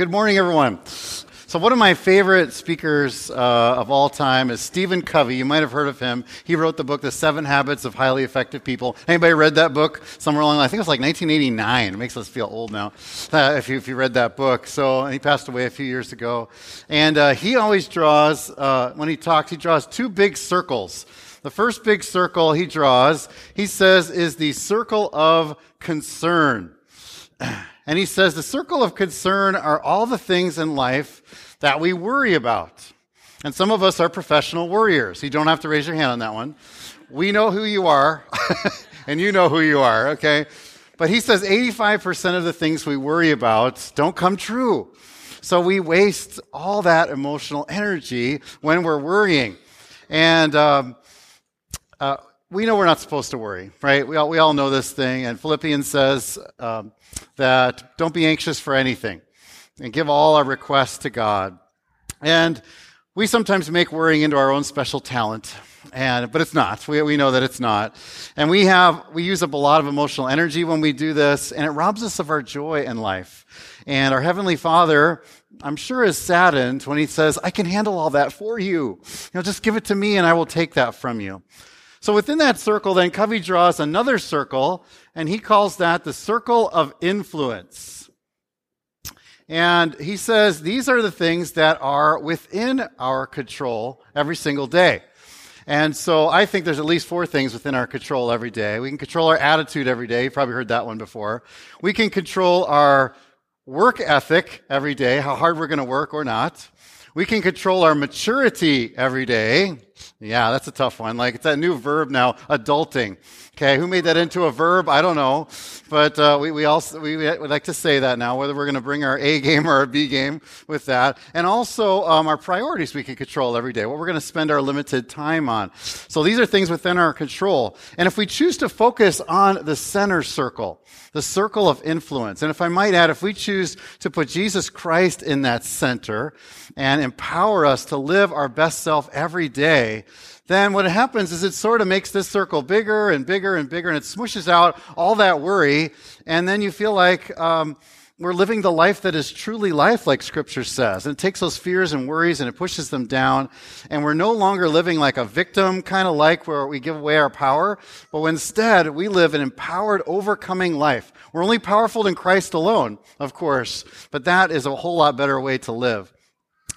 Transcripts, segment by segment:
Good morning, everyone. So, one of my favorite speakers uh, of all time is Stephen Covey. You might have heard of him. He wrote the book, The Seven Habits of Highly Effective People. Anybody read that book somewhere along? I think it was like 1989. It makes us feel old now uh, if, you, if you read that book. So, he passed away a few years ago. And uh, he always draws, uh, when he talks, he draws two big circles. The first big circle he draws, he says, is the circle of concern. And he says the circle of concern are all the things in life that we worry about. And some of us are professional worriers. You don't have to raise your hand on that one. We know who you are, and you know who you are, okay? But he says 85% of the things we worry about don't come true. So we waste all that emotional energy when we're worrying. And um, uh, we know we're not supposed to worry, right? We all, we all know this thing. And Philippians says um, that don't be anxious for anything and give all our requests to God. And we sometimes make worrying into our own special talent. And, but it's not. We, we know that it's not. And we have, we use up a lot of emotional energy when we do this, and it robs us of our joy in life. And our Heavenly Father, I'm sure is saddened when He says, I can handle all that for you. You know, just give it to me and I will take that from you. So within that circle, then Covey draws another circle, and he calls that the circle of influence. And he says these are the things that are within our control every single day. And so I think there's at least four things within our control every day. We can control our attitude every day. You've probably heard that one before. We can control our work ethic every day, how hard we're going to work or not. We can control our maturity every day. Yeah, that's a tough one. Like it's that new verb now, adulting. Okay, who made that into a verb? I don't know, but uh, we we also we would like to say that now, whether we're going to bring our A game or our B game with that, and also um, our priorities we can control every day. What we're going to spend our limited time on. So these are things within our control, and if we choose to focus on the center circle, the circle of influence, and if I might add, if we choose to put Jesus Christ in that center and empower us to live our best self every day then what happens is it sort of makes this circle bigger and bigger and bigger, and it smushes out all that worry, and then you feel like um, we're living the life that is truly life, like Scripture says. And it takes those fears and worries and it pushes them down, and we're no longer living like a victim, kind of like where we give away our power, but instead we live an empowered, overcoming life. We're only powerful in Christ alone, of course, but that is a whole lot better way to live.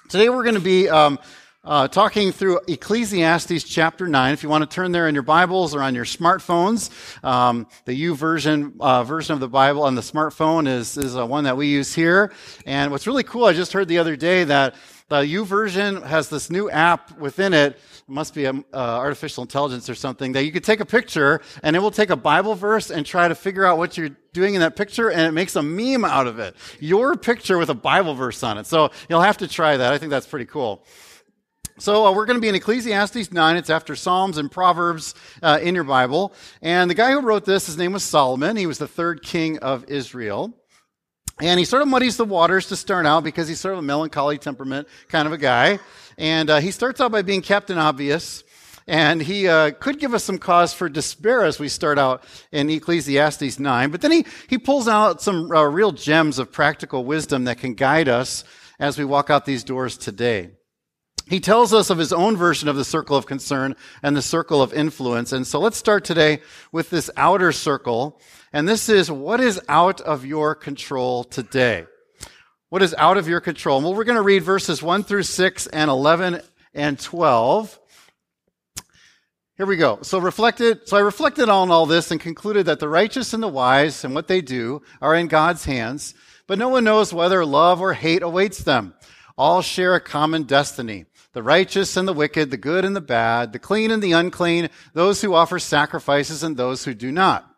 Today we're going to be um, uh, talking through Ecclesiastes chapter 9. If you want to turn there in your Bibles or on your smartphones, um, the YouVersion uh, version of the Bible on the smartphone is, is uh, one that we use here. And what's really cool, I just heard the other day that the YouVersion has this new app within it. It must be uh, artificial intelligence or something that you could take a picture and it will take a Bible verse and try to figure out what you're doing in that picture and it makes a meme out of it. Your picture with a Bible verse on it. So you'll have to try that. I think that's pretty cool. So uh, we're going to be in Ecclesiastes 9. It's after Psalms and Proverbs uh, in your Bible. And the guy who wrote this, his name was Solomon. He was the third king of Israel. And he sort of muddies the waters to start out because he's sort of a melancholy temperament kind of a guy. And uh, he starts out by being Captain Obvious. And he uh, could give us some cause for despair as we start out in Ecclesiastes 9. But then he, he pulls out some uh, real gems of practical wisdom that can guide us as we walk out these doors today. He tells us of his own version of the circle of concern and the circle of influence. And so let's start today with this outer circle. And this is what is out of your control today? What is out of your control? Well, we're going to read verses 1 through 6 and 11 and 12. Here we go. So reflected, so I reflected on all this and concluded that the righteous and the wise and what they do are in God's hands, but no one knows whether love or hate awaits them. All share a common destiny the righteous and the wicked, the good and the bad, the clean and the unclean, those who offer sacrifices and those who do not.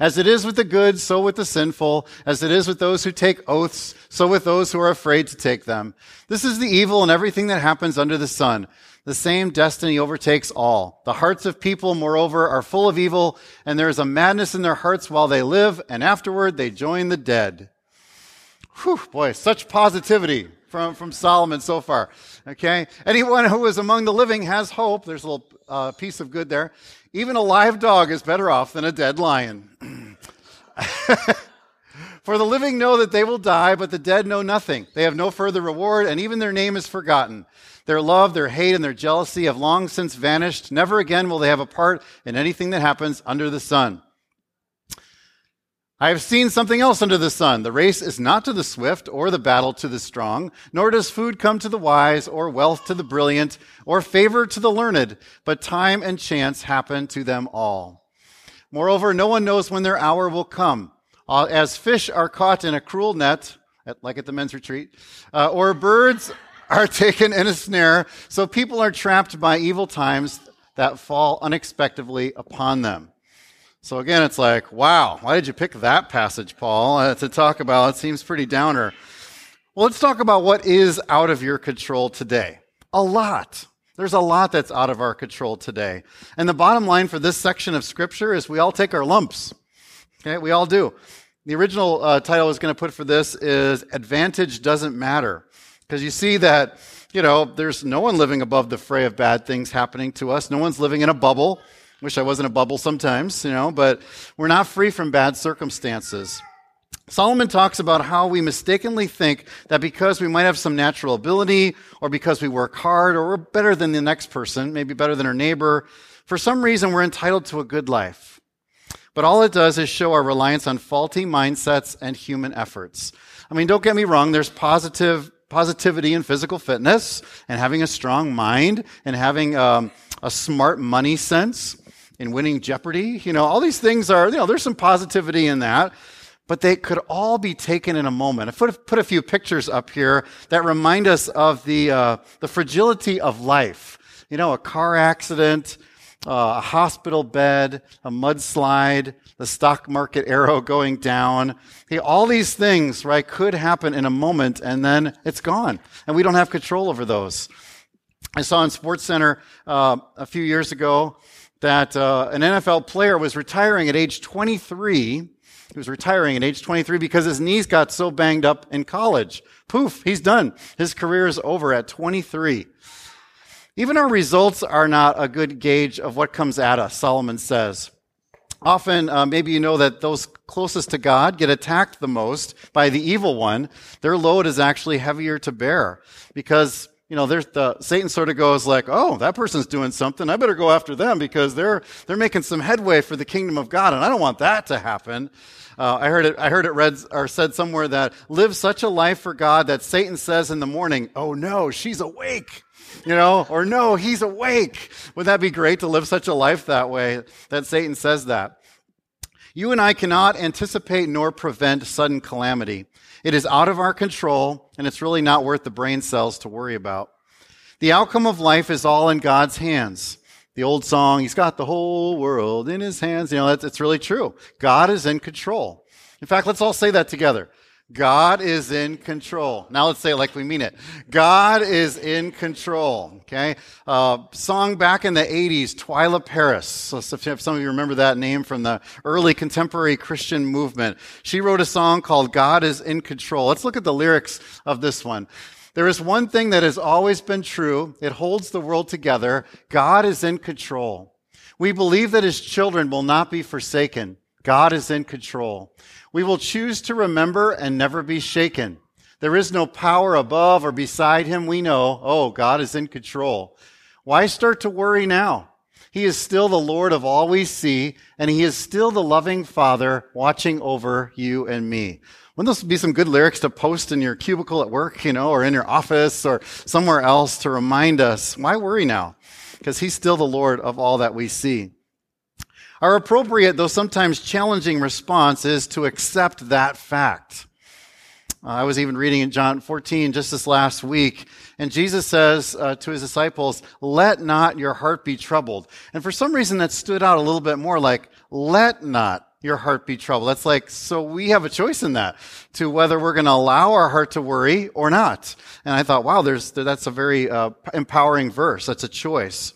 As it is with the good, so with the sinful. As it is with those who take oaths, so with those who are afraid to take them. This is the evil in everything that happens under the sun. The same destiny overtakes all. The hearts of people, moreover, are full of evil, and there is a madness in their hearts while they live, and afterward they join the dead. Whew, boy, such positivity from, from Solomon so far. Okay? Anyone who is among the living has hope. There's a little uh, piece of good there. Even a live dog is better off than a dead lion. For the living know that they will die, but the dead know nothing. They have no further reward, and even their name is forgotten. Their love, their hate, and their jealousy have long since vanished. Never again will they have a part in anything that happens under the sun. I have seen something else under the sun. The race is not to the swift or the battle to the strong, nor does food come to the wise or wealth to the brilliant or favor to the learned, but time and chance happen to them all. Moreover, no one knows when their hour will come. Uh, as fish are caught in a cruel net, like at the men's retreat, uh, or birds are taken in a snare, so people are trapped by evil times that fall unexpectedly upon them. So again, it's like, wow, why did you pick that passage, Paul, uh, to talk about? It seems pretty downer. Well, let's talk about what is out of your control today. A lot. There's a lot that's out of our control today. And the bottom line for this section of scripture is we all take our lumps. Okay, we all do. The original uh, title I was going to put for this is Advantage Doesn't Matter. Because you see that, you know, there's no one living above the fray of bad things happening to us. No one's living in a bubble. Wish I wasn't a bubble sometimes, you know, but we're not free from bad circumstances. Solomon talks about how we mistakenly think that because we might have some natural ability or because we work hard or we're better than the next person, maybe better than our neighbor, for some reason we're entitled to a good life. But all it does is show our reliance on faulty mindsets and human efforts. I mean, don't get me wrong, there's positive positivity in physical fitness and having a strong mind and having um, a smart money sense in winning Jeopardy. You know, all these things are, you know, there's some positivity in that, but they could all be taken in a moment. I put, put a few pictures up here that remind us of the, uh, the fragility of life. You know, a car accident, uh, a hospital bed, a mudslide, the stock market arrow going down. Hey, all these things, right, could happen in a moment and then it's gone. And we don't have control over those. I saw in Sports Center uh, a few years ago that uh, an NFL player was retiring at age 23. He was retiring at age 23 because his knees got so banged up in college. Poof, he's done. His career is over at 23. Even our results are not a good gauge of what comes at us, Solomon says. Often, uh, maybe you know that those closest to God get attacked the most by the evil one. Their load is actually heavier to bear because you know, there's the Satan sort of goes like, "Oh, that person's doing something. I better go after them because they're they're making some headway for the kingdom of God, and I don't want that to happen." Uh, I heard it. I heard it read or said somewhere that live such a life for God that Satan says in the morning, "Oh no, she's awake." You know, or no, he's awake. Would that be great to live such a life that way that Satan says that? You and I cannot anticipate nor prevent sudden calamity. It is out of our control, and it's really not worth the brain cells to worry about. The outcome of life is all in God's hands. The old song, He's got the whole world in His hands. You know, that's, it's really true. God is in control. In fact, let's all say that together. God is in control. Now let's say it like we mean it. God is in control. Okay. Uh, song back in the 80s, Twila Paris. So if some of you remember that name from the early contemporary Christian movement, she wrote a song called God is in control. Let's look at the lyrics of this one. There is one thing that has always been true. It holds the world together. God is in control. We believe that his children will not be forsaken. God is in control. We will choose to remember and never be shaken. There is no power above or beside him. We know, oh, God is in control. Why start to worry now? He is still the Lord of all we see, and he is still the loving Father watching over you and me. Wouldn't those be some good lyrics to post in your cubicle at work, you know, or in your office or somewhere else to remind us, why worry now? Because he's still the Lord of all that we see. Our appropriate, though sometimes challenging response is to accept that fact. Uh, I was even reading in John 14 just this last week, and Jesus says uh, to his disciples, Let not your heart be troubled. And for some reason that stood out a little bit more like, Let not your heart be troubled. That's like, so we have a choice in that to whether we're going to allow our heart to worry or not. And I thought, wow, there's, that's a very uh, empowering verse. That's a choice.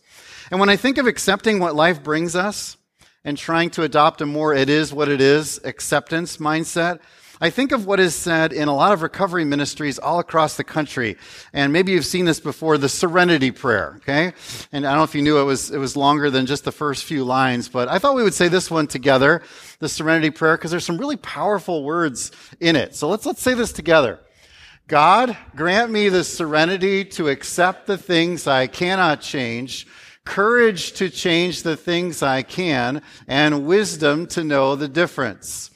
And when I think of accepting what life brings us, and trying to adopt a more it is what it is acceptance mindset, I think of what is said in a lot of recovery ministries all across the country. And maybe you've seen this before, the serenity prayer, okay? And I don't know if you knew it was, it was longer than just the first few lines, but I thought we would say this one together, the serenity prayer, because there's some really powerful words in it. So let's, let's say this together. God, grant me the serenity to accept the things I cannot change, courage to change the things I can, and wisdom to know the difference.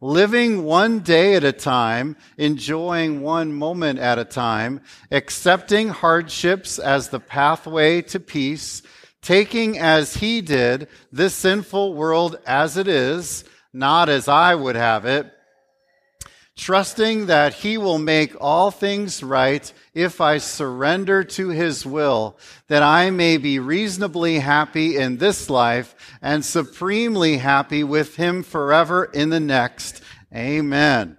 Living one day at a time, enjoying one moment at a time, accepting hardships as the pathway to peace, taking as he did this sinful world as it is, not as I would have it, trusting that he will make all things right if I surrender to his will, that I may be reasonably happy in this life and supremely happy with him forever in the next. Amen.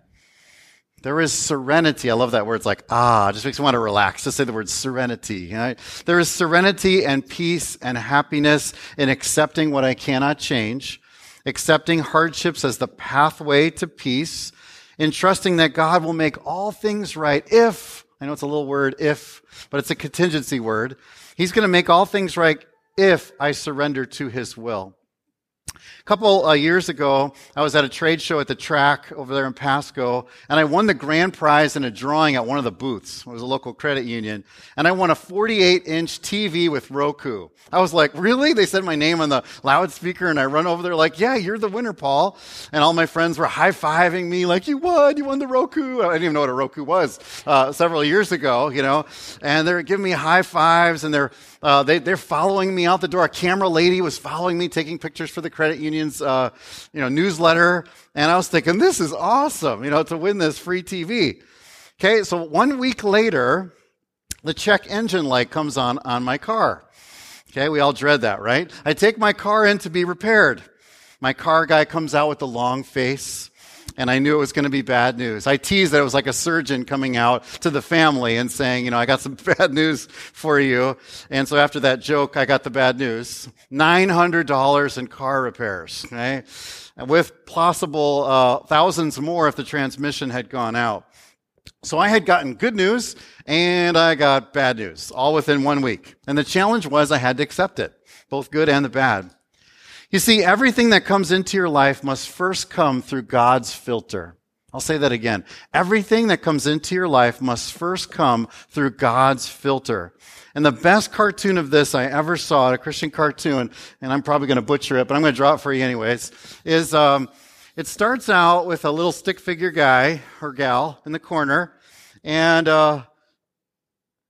There is serenity. I love that word. It's like, ah, just makes me want to relax. Just say the word serenity. Right? There is serenity and peace and happiness in accepting what I cannot change, accepting hardships as the pathway to peace, in trusting that God will make all things right if, I know it's a little word, if, but it's a contingency word. He's going to make all things right if I surrender to his will. A couple uh, years ago, I was at a trade show at the track over there in Pasco, and I won the grand prize in a drawing at one of the booths. It was a local credit union. And I won a 48 inch TV with Roku. I was like, really? They said my name on the loudspeaker, and I run over there like, yeah, you're the winner, Paul. And all my friends were high fiving me, like, you won, you won the Roku. I didn't even know what a Roku was uh, several years ago, you know. And they're giving me high fives, and they're uh, they, they're following me out the door. A camera lady was following me, taking pictures for the credit union's, uh, you know, newsletter. And I was thinking, this is awesome, you know, to win this free TV. Okay, so one week later, the check engine light comes on on my car. Okay, we all dread that, right? I take my car in to be repaired. My car guy comes out with a long face and I knew it was going to be bad news. I teased that it was like a surgeon coming out to the family and saying, you know, I got some bad news for you. And so after that joke, I got the bad news. $900 in car repairs, okay? With possible uh, thousands more if the transmission had gone out. So I had gotten good news and I got bad news all within one week. And the challenge was I had to accept it, both good and the bad. You see, everything that comes into your life must first come through God's filter. I'll say that again. Everything that comes into your life must first come through God's filter. And the best cartoon of this I ever saw, a Christian cartoon, and I'm probably going to butcher it, but I'm going to draw it for you anyways, is um, it starts out with a little stick figure guy or gal in the corner, and uh,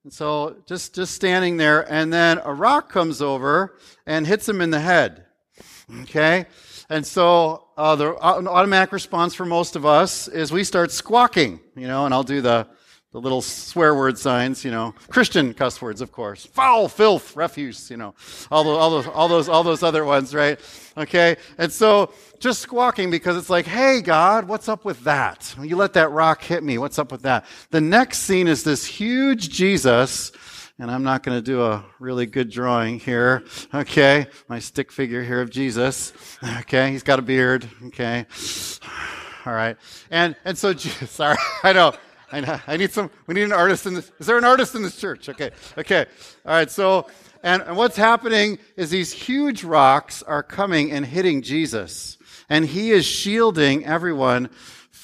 and so just just standing there, and then a rock comes over and hits him in the head. Okay? And so uh, the automatic response for most of us is we start squawking, you know, and I'll do the, the little swear word signs, you know, Christian cuss words, of course, foul, filth, refuse, you know, all those, all those, all those, all those other ones, right? Okay, and so just squawking because it's like, hey, God, what's up with that? You let that rock hit me. What's up with that? The next scene is this huge Jesus and I'm not going to do a really good drawing here. Okay. My stick figure here of Jesus. Okay. He's got a beard. Okay. All right. And, and so, sorry, I know. I know. I need some, we need an artist in this. Is there an artist in this church? Okay. Okay. All right. So, and, and what's happening is these huge rocks are coming and hitting Jesus. And he is shielding everyone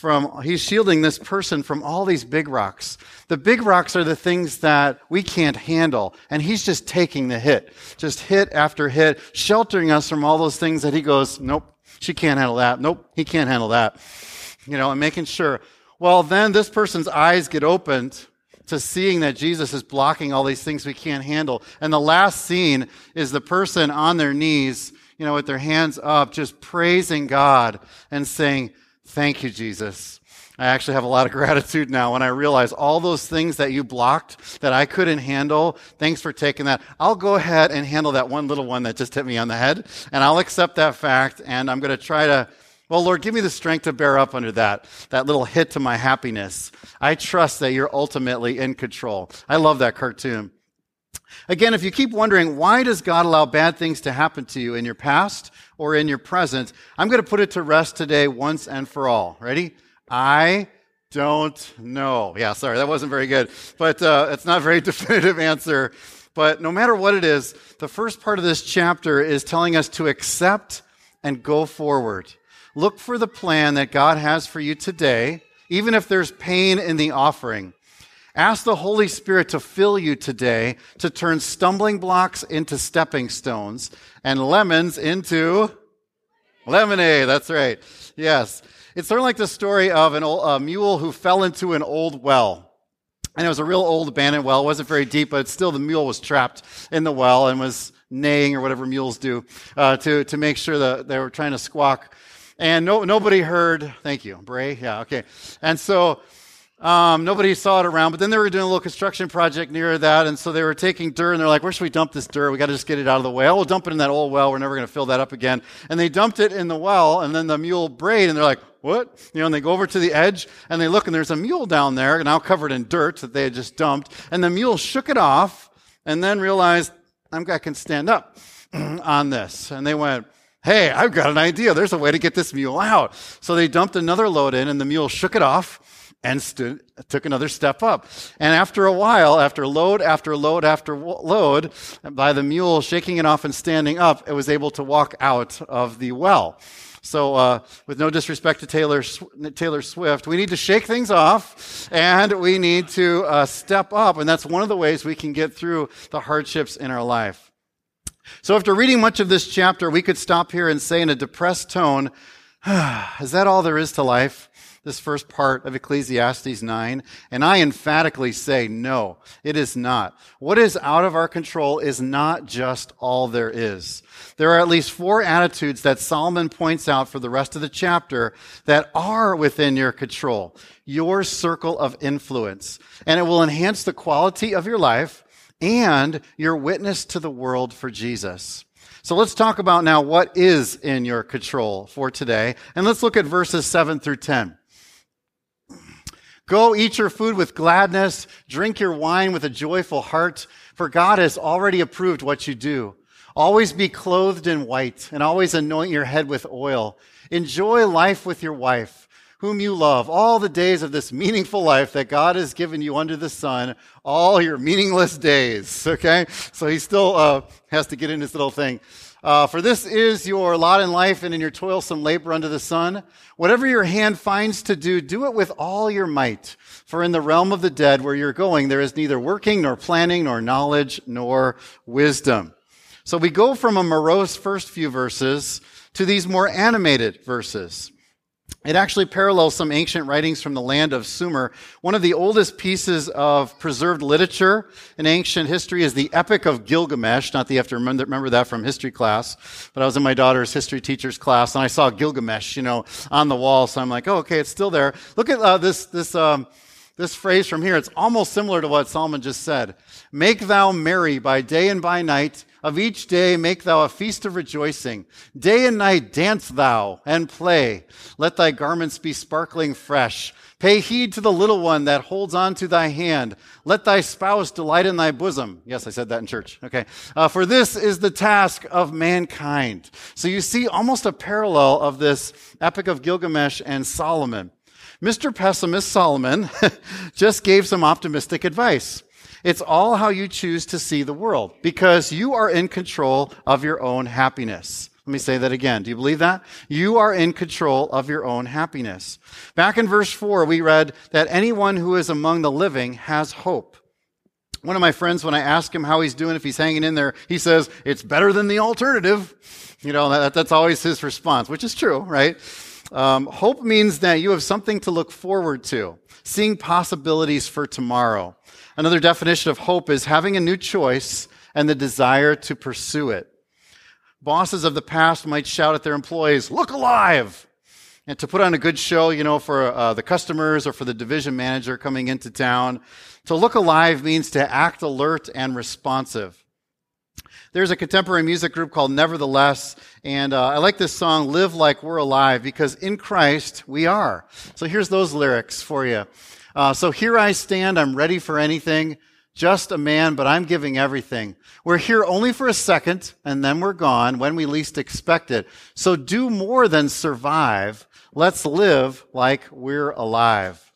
from, he's shielding this person from all these big rocks. The big rocks are the things that we can't handle. And he's just taking the hit, just hit after hit, sheltering us from all those things that he goes, nope, she can't handle that. Nope, he can't handle that. You know, and making sure. Well, then this person's eyes get opened to seeing that Jesus is blocking all these things we can't handle. And the last scene is the person on their knees, you know, with their hands up, just praising God and saying, Thank you, Jesus. I actually have a lot of gratitude now when I realize all those things that you blocked that I couldn't handle. Thanks for taking that. I'll go ahead and handle that one little one that just hit me on the head, and I'll accept that fact, and I'm going to try to, well, Lord, give me the strength to bear up under that, that little hit to my happiness. I trust that you're ultimately in control. I love that cartoon. Again, if you keep wondering, why does God allow bad things to happen to you in your past or in your present? I'm going to put it to rest today once and for all. Ready? I don't know. Yeah, sorry, that wasn't very good. But uh, it's not a very definitive answer. But no matter what it is, the first part of this chapter is telling us to accept and go forward. Look for the plan that God has for you today, even if there's pain in the offering. Ask the Holy Spirit to fill you today to turn stumbling blocks into stepping stones and lemons into lemonade. That's right. Yes. It's sort of like the story of an old, a mule who fell into an old well. And it was a real old abandoned well. It wasn't very deep, but still the mule was trapped in the well and was neighing or whatever mules do uh, to, to make sure that they were trying to squawk. And no, nobody heard, thank you, Bray. Yeah, okay. And so um, nobody saw it around, but then they were doing a little construction project near that, and so they were taking dirt, and they're like, "Where should we dump this dirt? We got to just get it out of the way. Oh, we'll dump it in that old well. We're never going to fill that up again." And they dumped it in the well, and then the mule brayed, and they're like, "What?" You know, and they go over to the edge, and they look, and there's a mule down there, and now covered in dirt that they had just dumped, and the mule shook it off, and then realized, "I can stand up on this," and they went. Hey, I've got an idea. There's a way to get this mule out. So they dumped another load in and the mule shook it off and stood, took another step up. And after a while, after load after load after load, by the mule shaking it off and standing up, it was able to walk out of the well. So, uh, with no disrespect to Taylor, Taylor Swift, we need to shake things off and we need to uh, step up. And that's one of the ways we can get through the hardships in our life. So, after reading much of this chapter, we could stop here and say in a depressed tone, is that all there is to life? This first part of Ecclesiastes 9? And I emphatically say no, it is not. What is out of our control is not just all there is. There are at least four attitudes that Solomon points out for the rest of the chapter that are within your control, your circle of influence. And it will enhance the quality of your life and your witness to the world for Jesus. So let's talk about now what is in your control for today. And let's look at verses 7 through 10. Go eat your food with gladness, drink your wine with a joyful heart, for God has already approved what you do. Always be clothed in white and always anoint your head with oil. Enjoy life with your wife, whom you love, all the days of this meaningful life that God has given you under the sun, all your meaningless days. Okay? So he still uh, has to get in his little thing. Uh, for this is your lot in life and in your toilsome labor under the sun. Whatever your hand finds to do, do it with all your might. For in the realm of the dead where you're going, there is neither working, nor planning, nor knowledge, nor wisdom. So we go from a morose first few verses to these more animated verses. It actually parallels some ancient writings from the land of Sumer. One of the oldest pieces of preserved literature in ancient history is the Epic of Gilgamesh. Not that you have to remember, that from history class, but I was in my daughter's history teacher's class and I saw Gilgamesh, you know, on the wall. So I'm like, oh, okay, it's still there. Look at uh, this, this, um, this phrase from here. It's almost similar to what Solomon just said. Make thou merry by day and by night of each day make thou a feast of rejoicing. Day and night dance thou and play. Let thy garments be sparkling fresh. Pay heed to the little one that holds on to thy hand. Let thy spouse delight in thy bosom. Yes, I said that in church. Okay. Uh, for this is the task of mankind. So you see almost a parallel of this Epic of Gilgamesh and Solomon. Mr. Pessimist Solomon just gave some optimistic advice. It's all how you choose to see the world because you are in control of your own happiness. Let me say that again. Do you believe that? You are in control of your own happiness. Back in verse 4, we read that anyone who is among the living has hope. One of my friends, when I ask him how he's doing, if he's hanging in there, he says, it's better than the alternative. You know, that, that's always his response, which is true, right? Um, hope means that you have something to look forward to, seeing possibilities for tomorrow. Another definition of hope is having a new choice and the desire to pursue it. Bosses of the past might shout at their employees, look alive! And to put on a good show, you know, for uh, the customers or for the division manager coming into town. To look alive means to act alert and responsive. There's a contemporary music group called Nevertheless, and uh, I like this song, Live Like We're Alive, because in Christ we are. So here's those lyrics for you. Uh, so here I stand, I'm ready for anything. just a man, but I'm giving everything. We're here only for a second, and then we're gone when we least expect it. So do more than survive. Let's live like we're alive.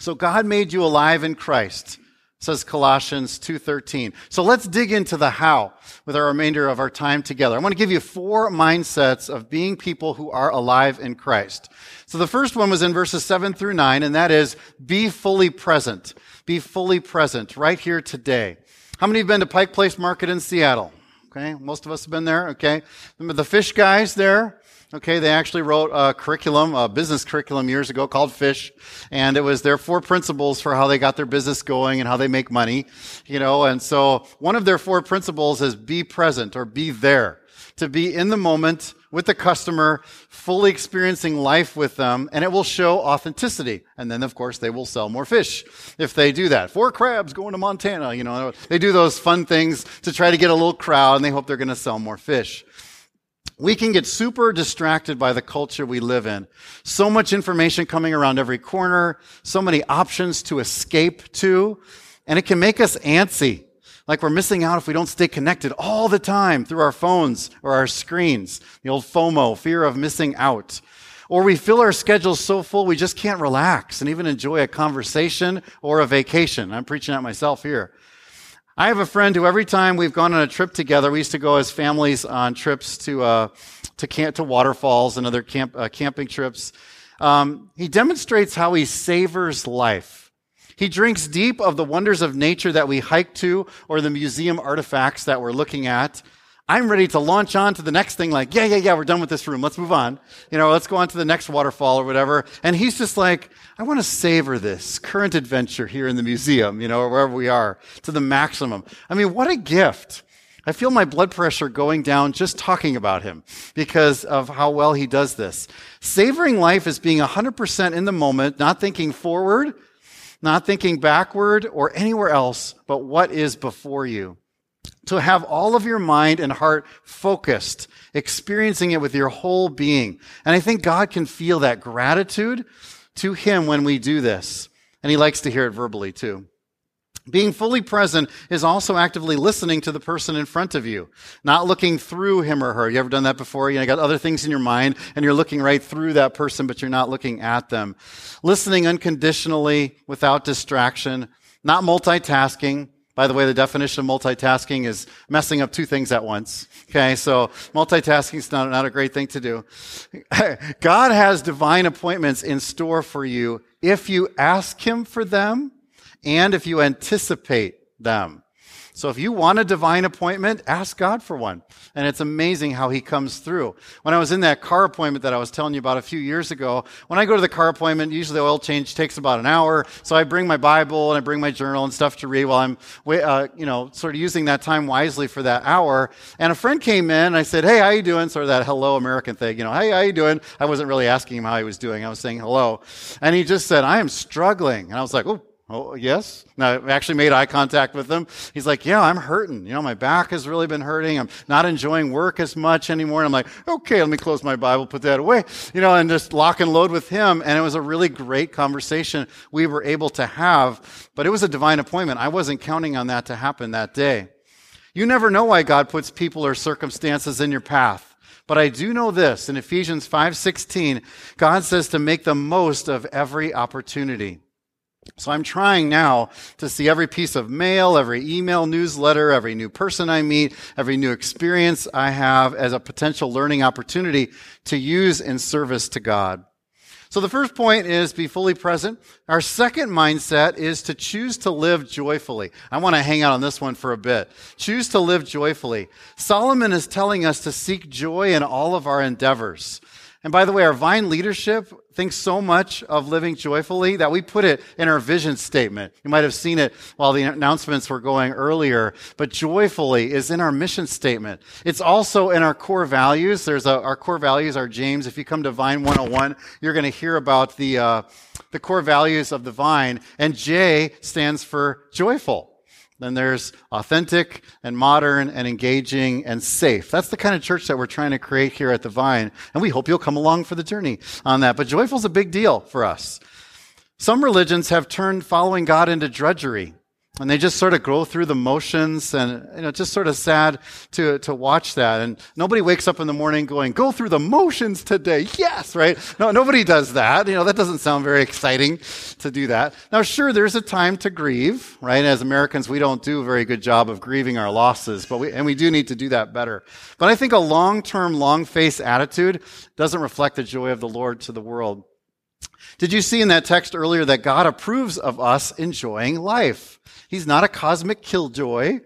So God made you alive in Christ says Colossians 2:13. So let's dig into the how with our remainder of our time together. I want to give you four mindsets of being people who are alive in Christ. So the first one was in verses 7 through 9 and that is be fully present. Be fully present right here today. How many have been to Pike Place Market in Seattle? Okay, most of us have been there. Okay, remember the fish guys there? Okay, they actually wrote a curriculum, a business curriculum years ago called Fish, and it was their four principles for how they got their business going and how they make money, you know, and so one of their four principles is be present or be there. To be in the moment with the customer, fully experiencing life with them, and it will show authenticity. And then, of course, they will sell more fish if they do that. Four crabs going to Montana, you know, they do those fun things to try to get a little crowd, and they hope they're going to sell more fish we can get super distracted by the culture we live in. So much information coming around every corner, so many options to escape to, and it can make us antsy. Like we're missing out if we don't stay connected all the time through our phones or our screens. The old FOMO, fear of missing out. Or we fill our schedules so full we just can't relax and even enjoy a conversation or a vacation. I'm preaching at myself here. I have a friend who every time we've gone on a trip together, we used to go as families on trips to uh, to camp to waterfalls and other camp, uh, camping trips. Um, he demonstrates how he savors life. He drinks deep of the wonders of nature that we hike to or the museum artifacts that we're looking at. I'm ready to launch on to the next thing, like, yeah, yeah, yeah, we're done with this room. Let's move on. You know, let's go on to the next waterfall or whatever. And he's just like, I want to savor this current adventure here in the museum, you know, or wherever we are to the maximum. I mean, what a gift. I feel my blood pressure going down just talking about him because of how well he does this. Savoring life is being 100% in the moment, not thinking forward, not thinking backward or anywhere else, but what is before you to have all of your mind and heart focused, experiencing it with your whole being. And I think God can feel that gratitude to Him when we do this. And He likes to hear it verbally too. Being fully present is also actively listening to the person in front of you, not looking through him or her. You ever done that before? You know, got other things in your mind and you're looking right through that person, but you're not looking at them. Listening unconditionally without distraction, not multitasking, by the way, the definition of multitasking is messing up two things at once. Okay, so multitasking is not, not a great thing to do. God has divine appointments in store for you if you ask Him for them and if you anticipate them. So if you want a divine appointment, ask God for one. And it's amazing how he comes through. When I was in that car appointment that I was telling you about a few years ago, when I go to the car appointment, usually the oil change takes about an hour. So I bring my Bible and I bring my journal and stuff to read while I'm, uh, you know, sort of using that time wisely for that hour. And a friend came in and I said, Hey, how you doing? Sort of that hello American thing, you know, Hey, how you doing? I wasn't really asking him how he was doing. I was saying hello. And he just said, I am struggling. And I was like, Oh, Oh, yes? Now, I actually made eye contact with him. He's like, yeah, I'm hurting. You know, my back has really been hurting. I'm not enjoying work as much anymore. And I'm like, okay, let me close my Bible, put that away, you know, and just lock and load with him. And it was a really great conversation we were able to have, but it was a divine appointment. I wasn't counting on that to happen that day. You never know why God puts people or circumstances in your path. But I do know this in Ephesians 5:16, God says to make the most of every opportunity. So I'm trying now to see every piece of mail, every email newsletter, every new person I meet, every new experience I have as a potential learning opportunity to use in service to God. So the first point is be fully present. Our second mindset is to choose to live joyfully. I want to hang out on this one for a bit. Choose to live joyfully. Solomon is telling us to seek joy in all of our endeavors. And by the way, our Vine leadership thinks so much of living joyfully that we put it in our vision statement. You might have seen it while the announcements were going earlier, but joyfully is in our mission statement. It's also in our core values. There's a, our core values are James. If you come to Vine 101, you're going to hear about the, uh, the core values of the Vine. And J stands for joyful. Then there's authentic and modern and engaging and safe. That's the kind of church that we're trying to create here at the Vine. And we hope you'll come along for the journey on that. But joyful is a big deal for us. Some religions have turned following God into drudgery. And they just sort of go through the motions and you know just sort of sad to to watch that. And nobody wakes up in the morning going go through the motions today. Yes right? No nobody does that. You know that doesn't sound very exciting to do that. Now sure there's a time to grieve right? As americans we don't do a very good job of grieving our losses but we and we do need to do that better. But i think a long-term long-face attitude doesn't reflect the joy of the lord to the world did you see in that text earlier that God approves of us enjoying life? He's not a cosmic killjoy.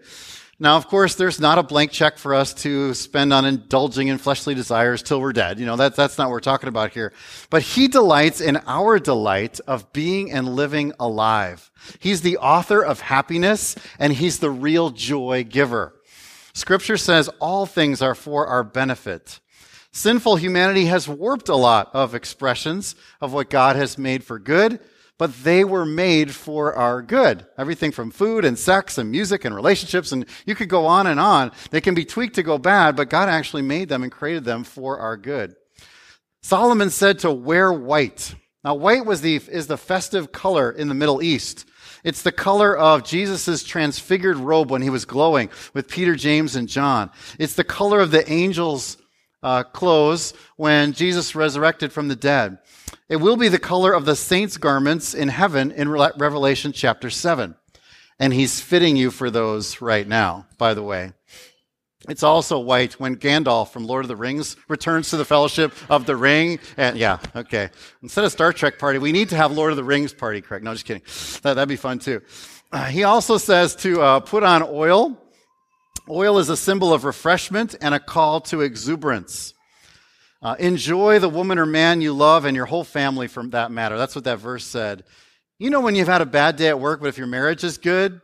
Now, of course, there's not a blank check for us to spend on indulging in fleshly desires till we're dead. You know, that, that's not what we're talking about here. But He delights in our delight of being and living alive. He's the author of happiness and He's the real joy giver. Scripture says all things are for our benefit. Sinful humanity has warped a lot of expressions of what God has made for good, but they were made for our good. Everything from food and sex and music and relationships, and you could go on and on. They can be tweaked to go bad, but God actually made them and created them for our good. Solomon said to wear white. Now, white was the, is the festive color in the Middle East. It's the color of Jesus' transfigured robe when he was glowing with Peter, James, and John. It's the color of the angels' uh, clothes when Jesus resurrected from the dead. It will be the color of the saints' garments in heaven in Re- Revelation chapter 7. And he's fitting you for those right now, by the way. It's also white when Gandalf from Lord of the Rings returns to the Fellowship of the Ring. And yeah, okay. Instead of Star Trek party, we need to have Lord of the Rings party, correct? No, just kidding. That, would be fun too. Uh, he also says to uh, put on oil Oil is a symbol of refreshment and a call to exuberance. Uh, enjoy the woman or man you love and your whole family for that matter. That's what that verse said. You know, when you've had a bad day at work, but if your marriage is good,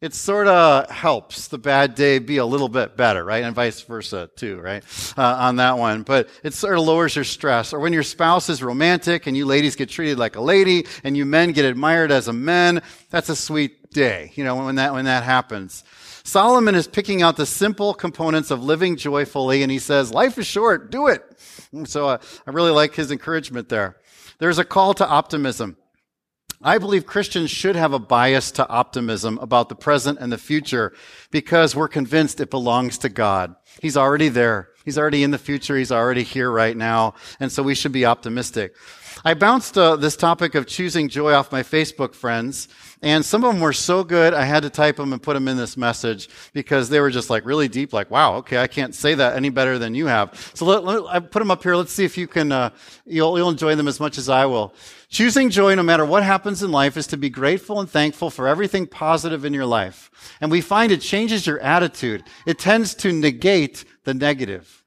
it sort of helps the bad day be a little bit better, right? And vice versa, too, right? Uh, on that one. But it sort of lowers your stress. Or when your spouse is romantic and you ladies get treated like a lady and you men get admired as a man, that's a sweet day, you know, when that, when that happens. Solomon is picking out the simple components of living joyfully, and he says, Life is short, do it. So uh, I really like his encouragement there. There's a call to optimism. I believe Christians should have a bias to optimism about the present and the future because we're convinced it belongs to God. He's already there. He's already in the future. He's already here right now. And so we should be optimistic. I bounced uh, this topic of choosing joy off my Facebook friends, and some of them were so good, I had to type them and put them in this message because they were just like really deep, like, wow, okay, I can't say that any better than you have. So let, let, I put them up here. Let's see if you can, uh, you'll, you'll enjoy them as much as I will. Choosing joy no matter what happens in life is to be grateful and thankful for everything positive in your life. And we find it changes your attitude. It tends to negate the negative.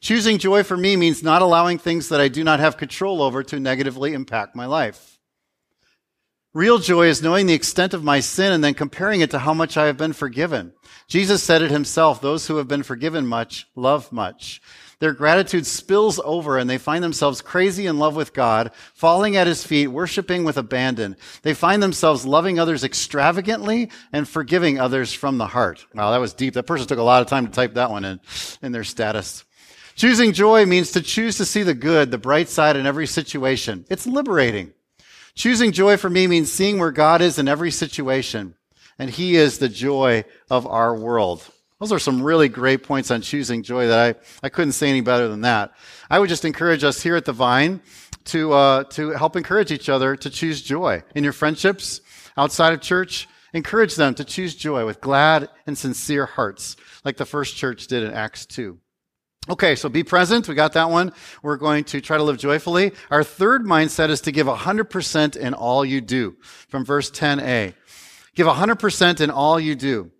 Choosing joy for me means not allowing things that I do not have control over to negatively impact my life. Real joy is knowing the extent of my sin and then comparing it to how much I have been forgiven. Jesus said it himself, those who have been forgiven much love much. Their gratitude spills over and they find themselves crazy in love with God, falling at his feet, worshiping with abandon. They find themselves loving others extravagantly and forgiving others from the heart. Wow, that was deep. That person took a lot of time to type that one in, in their status. Choosing joy means to choose to see the good, the bright side in every situation. It's liberating. Choosing joy for me means seeing where God is in every situation. And He is the joy of our world. Those are some really great points on choosing joy that I, I couldn't say any better than that. I would just encourage us here at the Vine to, uh, to help encourage each other to choose joy in your friendships outside of church. Encourage them to choose joy with glad and sincere hearts, like the first church did in Acts 2. Okay, so be present. We got that one. We're going to try to live joyfully. Our third mindset is to give 100% in all you do. From verse 10a. Give 100% in all you do.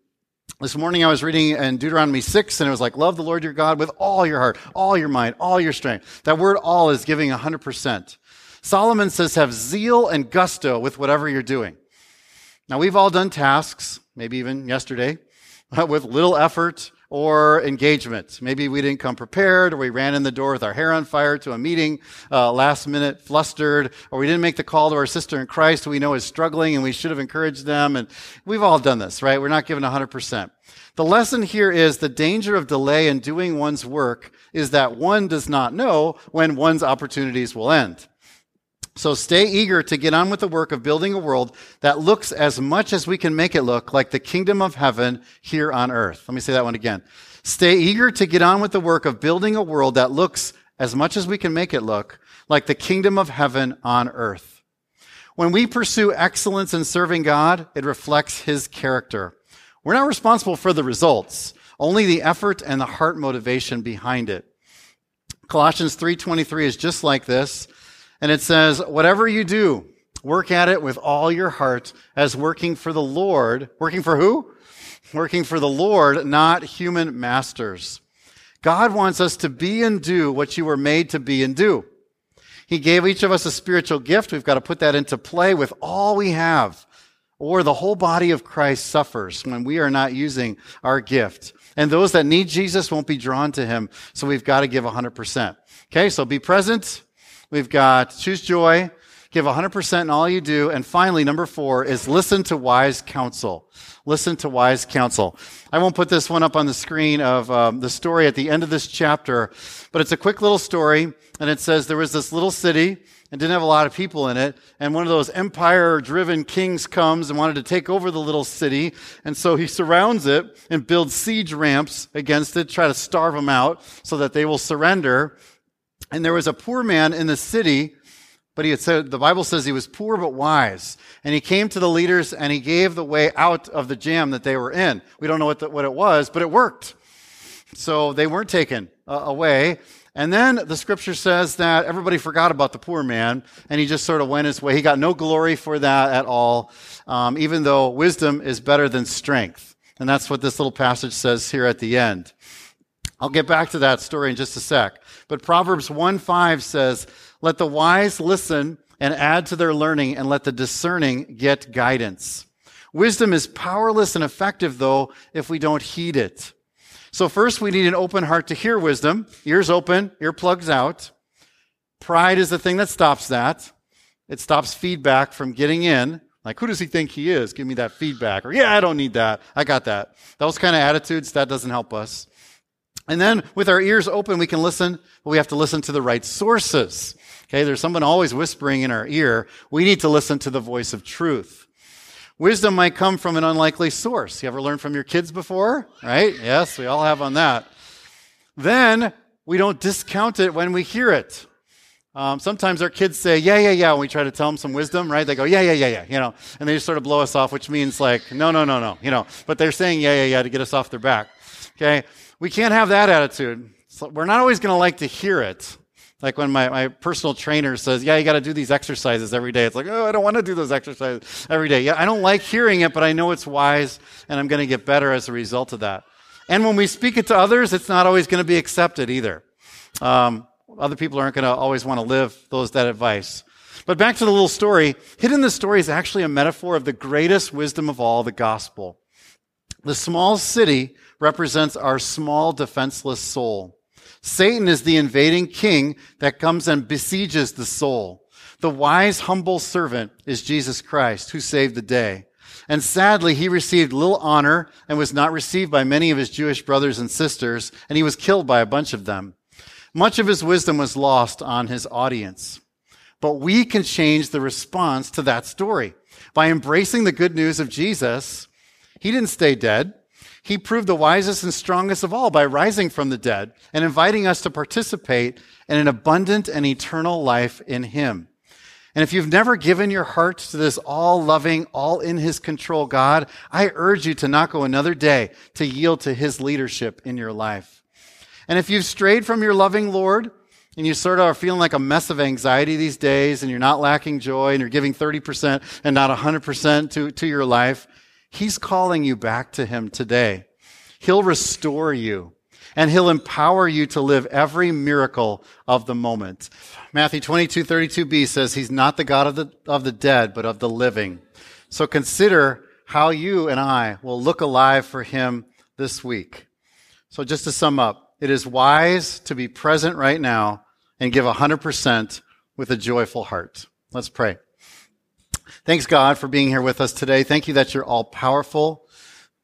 This morning I was reading in Deuteronomy 6 and it was like, love the Lord your God with all your heart, all your mind, all your strength. That word all is giving 100%. Solomon says have zeal and gusto with whatever you're doing. Now we've all done tasks, maybe even yesterday, with little effort, or engagement. Maybe we didn't come prepared, or we ran in the door with our hair on fire to a meeting uh, last minute, flustered, or we didn't make the call to our sister in Christ who we know is struggling and we should have encouraged them. And we've all done this, right? We're not given 100%. The lesson here is the danger of delay in doing one's work is that one does not know when one's opportunities will end. So stay eager to get on with the work of building a world that looks as much as we can make it look like the kingdom of heaven here on earth. Let me say that one again. Stay eager to get on with the work of building a world that looks as much as we can make it look like the kingdom of heaven on earth. When we pursue excellence in serving God, it reflects his character. We're not responsible for the results, only the effort and the heart motivation behind it. Colossians 3:23 is just like this. And it says, whatever you do, work at it with all your heart as working for the Lord. Working for who? Working for the Lord, not human masters. God wants us to be and do what you were made to be and do. He gave each of us a spiritual gift. We've got to put that into play with all we have. Or the whole body of Christ suffers when we are not using our gift. And those that need Jesus won't be drawn to him. So we've got to give 100%. Okay, so be present, We've got choose joy, give 100% in all you do. And finally, number four is listen to wise counsel. Listen to wise counsel. I won't put this one up on the screen of um, the story at the end of this chapter, but it's a quick little story. And it says there was this little city and didn't have a lot of people in it. And one of those empire driven kings comes and wanted to take over the little city. And so he surrounds it and builds siege ramps against it, try to starve them out so that they will surrender. And there was a poor man in the city, but he had said, the Bible says he was poor but wise. And he came to the leaders and he gave the way out of the jam that they were in. We don't know what, the, what it was, but it worked. So they weren't taken uh, away. And then the scripture says that everybody forgot about the poor man and he just sort of went his way. He got no glory for that at all, um, even though wisdom is better than strength. And that's what this little passage says here at the end. I'll get back to that story in just a sec. But Proverbs 1 5 says, Let the wise listen and add to their learning, and let the discerning get guidance. Wisdom is powerless and effective, though, if we don't heed it. So, first, we need an open heart to hear wisdom. Ears open, earplugs out. Pride is the thing that stops that. It stops feedback from getting in. Like, who does he think he is? Give me that feedback. Or, yeah, I don't need that. I got that. Those kind of attitudes, that doesn't help us. And then with our ears open, we can listen, but we have to listen to the right sources. Okay, there's someone always whispering in our ear. We need to listen to the voice of truth. Wisdom might come from an unlikely source. You ever learned from your kids before? Right? Yes, we all have on that. Then we don't discount it when we hear it. Um, sometimes our kids say, yeah, yeah, yeah, when we try to tell them some wisdom, right? They go, yeah, yeah, yeah, yeah, you know, and they just sort of blow us off, which means like, no, no, no, no, you know, but they're saying, yeah, yeah, yeah, to get us off their back. Okay? We can't have that attitude. So we're not always going to like to hear it. Like when my, my personal trainer says, Yeah, you got to do these exercises every day. It's like, Oh, I don't want to do those exercises every day. Yeah, I don't like hearing it, but I know it's wise and I'm going to get better as a result of that. And when we speak it to others, it's not always going to be accepted either. Um, other people aren't going to always want to live those that advice. But back to the little story. Hidden in the story is actually a metaphor of the greatest wisdom of all, the gospel. The small city represents our small, defenseless soul. Satan is the invading king that comes and besieges the soul. The wise, humble servant is Jesus Christ, who saved the day. And sadly, he received little honor and was not received by many of his Jewish brothers and sisters, and he was killed by a bunch of them. Much of his wisdom was lost on his audience. But we can change the response to that story. By embracing the good news of Jesus, he didn't stay dead. He proved the wisest and strongest of all by rising from the dead and inviting us to participate in an abundant and eternal life in Him. And if you've never given your heart to this all loving, all in His control God, I urge you to not go another day to yield to His leadership in your life. And if you've strayed from your loving Lord, and you sort of are feeling like a mess of anxiety these days, and you're not lacking joy, and you're giving 30% and not 100% to, to your life, He's calling you back to Him today. He'll restore you and He'll empower you to live every miracle of the moment. Matthew 22, 32b says He's not the God of the, of the dead, but of the living. So consider how you and I will look alive for Him this week. So just to sum up, it is wise to be present right now and give 100% with a joyful heart. Let's pray. Thanks, God, for being here with us today. Thank you that you're all powerful,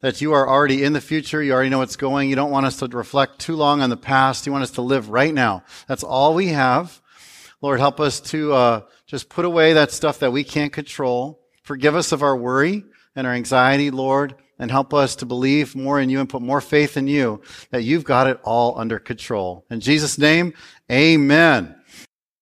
that you are already in the future. You already know what's going. You don't want us to reflect too long on the past. You want us to live right now. That's all we have. Lord, help us to uh, Just put away that stuff that we can't control. Forgive us of our worry and our anxiety, Lord, and help us to believe more in you and put more faith in you that you've got it all under control. In Jesus' name, amen.